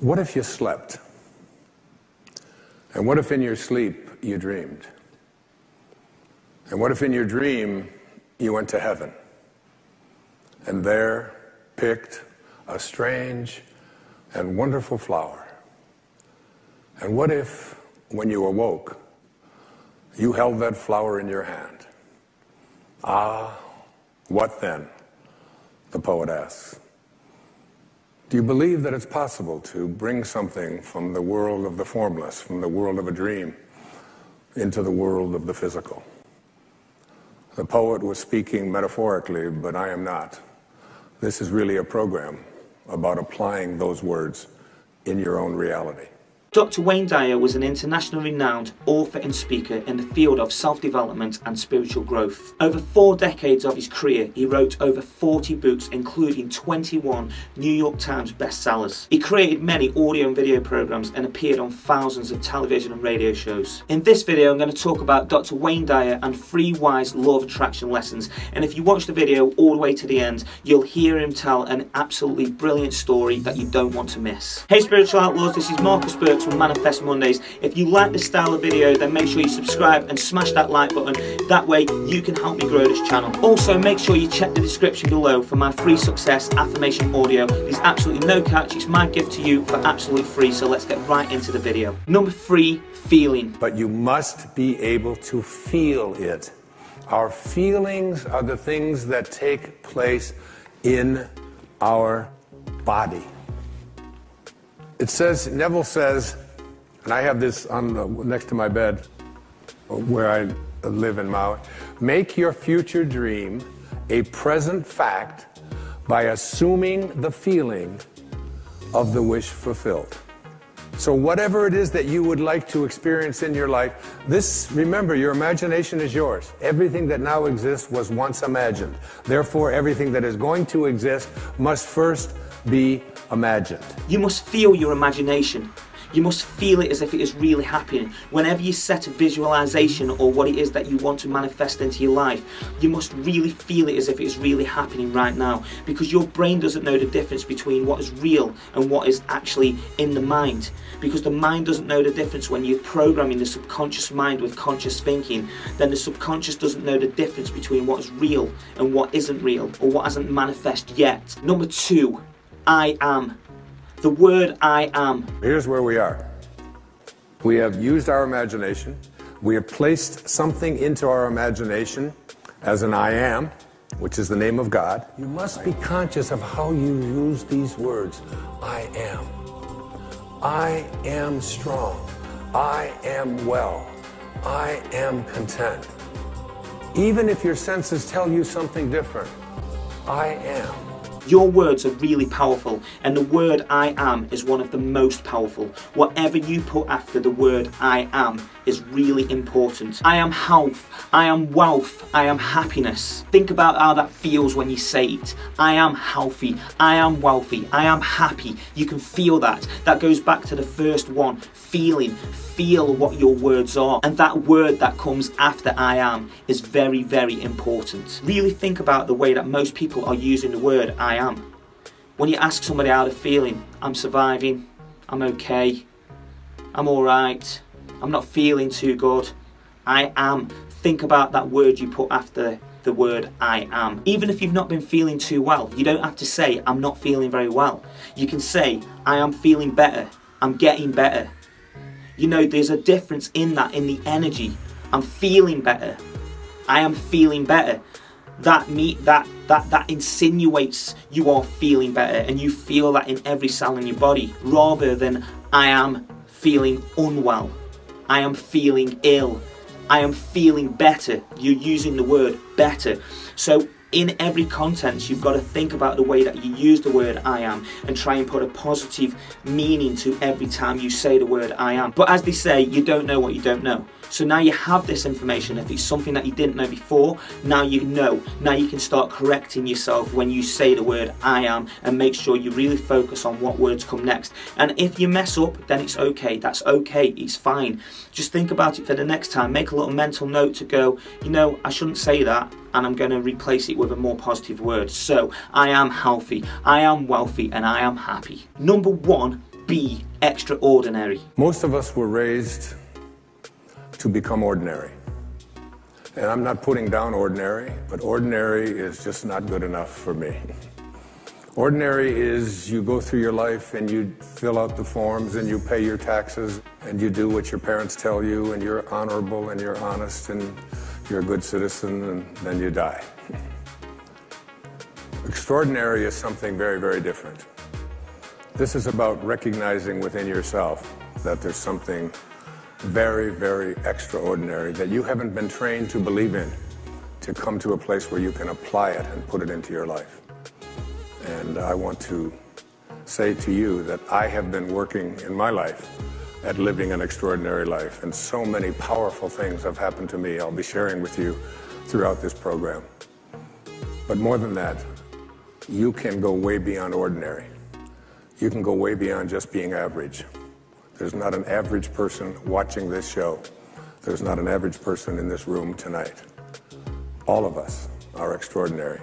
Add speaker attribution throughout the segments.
Speaker 1: What if you slept? And what if in your sleep you dreamed? And what if in your dream you went to heaven and there picked a strange and wonderful flower? And what if, when you awoke, you held that flower in your hand? Ah, what then? The poet asks. Do you believe that it's possible to bring something from the world of the formless, from the world of a dream, into the world of the physical? The poet was speaking metaphorically, but I am not. This is really a program about applying those words in your own reality.
Speaker 2: Dr. Wayne Dyer was an internationally renowned author and speaker in the field of self development and spiritual growth. Over four decades of his career, he wrote over 40 books, including 21 New York Times bestsellers. He created many audio and video programs and appeared on thousands of television and radio shows. In this video, I'm going to talk about Dr. Wayne Dyer and three wise law of attraction lessons. And if you watch the video all the way to the end, you'll hear him tell an absolutely brilliant story that you don't want to miss. Hey, spiritual outlaws, this is Marcus Burke from Manifest Mondays. If you like this style of video, then make sure you subscribe and smash that like button. That way you can help me grow this channel. Also, make sure you check the description below for my free success affirmation audio. There's absolutely no catch. It's my gift to you for absolutely free. So let's get right into the video. Number three, feeling.
Speaker 1: But you must be able to feel it. Our feelings are the things that take place in our body. It says, Neville says, and I have this on the, next to my bed where I live in Maui. Make your future dream a present fact by assuming the feeling of the wish fulfilled. So, whatever it is that you would like to experience in your life, this, remember, your imagination is yours. Everything that now exists was once imagined. Therefore, everything that is going to exist must first be imagined.
Speaker 2: You must feel your imagination. You must feel it as if it is really happening. Whenever you set a visualization or what it is that you want to manifest into your life, you must really feel it as if it is really happening right now because your brain doesn't know the difference between what is real and what is actually in the mind. Because the mind doesn't know the difference when you're programming the subconscious mind with conscious thinking, then the subconscious doesn't know the difference between what is real and what isn't real or what hasn't manifest yet. Number two, I am. The word I am.
Speaker 1: Here's where we are. We have used our imagination. We have placed something into our imagination as an I am, which is the name of God. You must be conscious of how you use these words. I am. I am strong. I am well. I am content. Even if your senses tell you something different, I am.
Speaker 2: Your words are really powerful, and the word I am is one of the most powerful. Whatever you put after the word I am is really important. I am health, I am wealth, I am happiness. Think about how that feels when you say it. I am healthy, I am wealthy, I am happy. You can feel that. That goes back to the first one feeling. Feel what your words are. And that word that comes after I am is very, very important. Really think about the way that most people are using the word I am. When you ask somebody how they're feeling, I'm surviving, I'm okay, I'm alright, I'm not feeling too good. I am. Think about that word you put after the word I am. Even if you've not been feeling too well, you don't have to say, I'm not feeling very well. You can say, I am feeling better. I'm getting better. You know, there's a difference in that, in the energy. I'm feeling better. I am feeling better. That me that that that insinuates you are feeling better and you feel that in every cell in your body rather than I am feeling unwell. I am feeling ill. I am feeling better. You're using the word better. So in every content, you've got to think about the way that you use the word I am and try and put a positive meaning to every time you say the word I am. But as they say, you don't know what you don't know. So now you have this information. If it's something that you didn't know before, now you know. Now you can start correcting yourself when you say the word I am and make sure you really focus on what words come next. And if you mess up, then it's okay. That's okay. It's fine. Just think about it for the next time. Make a little mental note to go, you know, I shouldn't say that and I'm going to replace it with a more positive word. So, I am healthy, I am wealthy, and I am happy. Number one, be extraordinary.
Speaker 1: Most of us were raised to become ordinary. And I'm not putting down ordinary, but ordinary is just not good enough for me. Ordinary is you go through your life and you fill out the forms and you pay your taxes and you do what your parents tell you and you're honorable and you're honest and you're a good citizen and then you die. Extraordinary is something very, very different. This is about recognizing within yourself that there's something very, very extraordinary that you haven't been trained to believe in to come to a place where you can apply it and put it into your life. And I want to say to you that I have been working in my life at living an extraordinary life, and so many powerful things have happened to me. I'll be sharing with you throughout this program. But more than that, you can go way beyond ordinary. You can go way beyond just being average. There's not an average person watching this show. There's not an average person in this room tonight. All of us are extraordinary.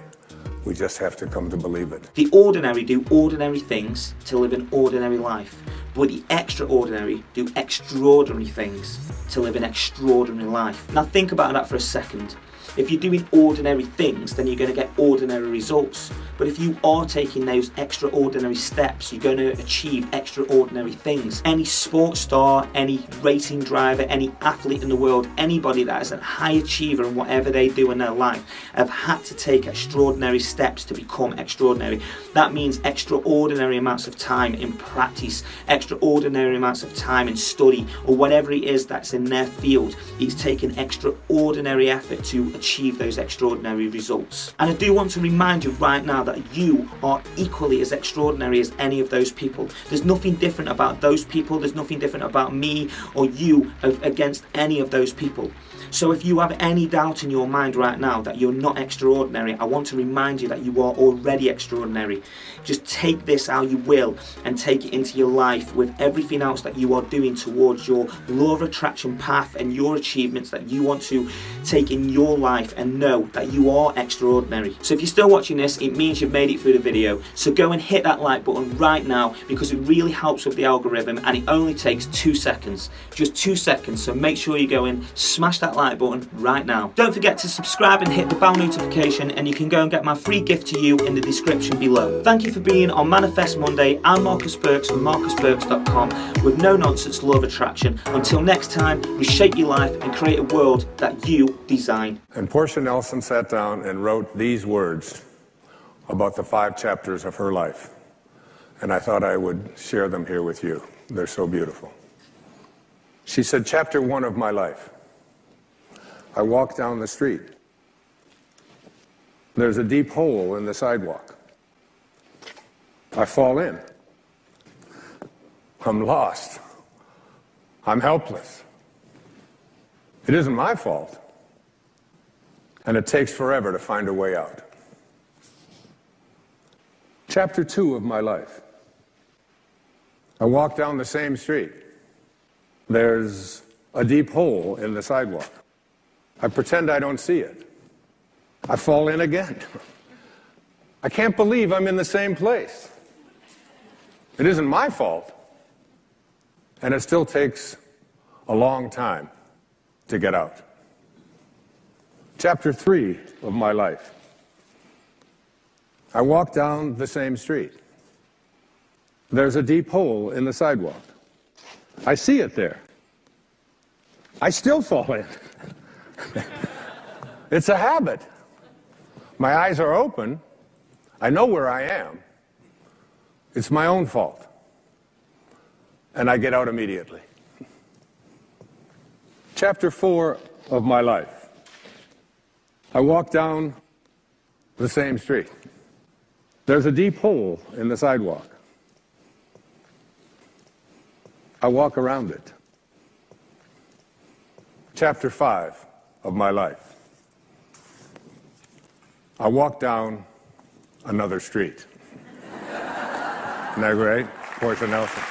Speaker 1: We just have to come to believe it.
Speaker 2: The ordinary do ordinary things to live an ordinary life, but the extraordinary do extraordinary things to live an extraordinary life. Now, think about that for a second. If you're doing ordinary things, then you're going to get ordinary results. But if you are taking those extraordinary steps, you're going to achieve extraordinary things. Any sports star, any racing driver, any athlete in the world, anybody that is a high achiever in whatever they do in their life, have had to take extraordinary steps to become extraordinary. That means extraordinary amounts of time in practice, extraordinary amounts of time in study, or whatever it is that's in their field. It's taken extraordinary effort to achieve those extraordinary results. And I do want to remind you right now that you are equally as extraordinary as any of those people. There's nothing different about those people, there's nothing different about me or you against any of those people. So if you have any doubt in your mind right now that you're not extraordinary, I want to remind you that you are already extraordinary. Just take this how you will and take it into your life with everything else that you are doing towards your law of attraction path and your achievements that you want to take in your life and know that you are extraordinary. So if you're still watching this, it means you've made it through the video. So go and hit that like button right now because it really helps with the algorithm and it only takes two seconds. Just two seconds. So make sure you go in, smash that like button right now. Don't forget to subscribe and hit the bell notification and you can go and get my free gift to you in the description below. Thank you for being on Manifest Monday. I'm Marcus Burks from marcusburks.com with no nonsense of attraction. Until next time, reshape your life and create a world that you design.
Speaker 1: And Portia Nelson sat down and wrote these words about the five chapters of her life. And I thought I would share them here with you. They're so beautiful. She said, Chapter one of my life. I walk down the street. There's a deep hole in the sidewalk. I fall in. I'm lost. I'm helpless. It isn't my fault. And it takes forever to find a way out. Chapter two of my life. I walk down the same street. There's a deep hole in the sidewalk. I pretend I don't see it. I fall in again. I can't believe I'm in the same place. It isn't my fault. And it still takes a long time to get out. Chapter three of my life. I walk down the same street. There's a deep hole in the sidewalk. I see it there. I still fall in. it's a habit. My eyes are open. I know where I am. It's my own fault. And I get out immediately. Chapter four of my life. I walk down the same street. There's a deep hole in the sidewalk. I walk around it. Chapter 5 of my life. I walk down another street. Isn't that great? Portia Nelson.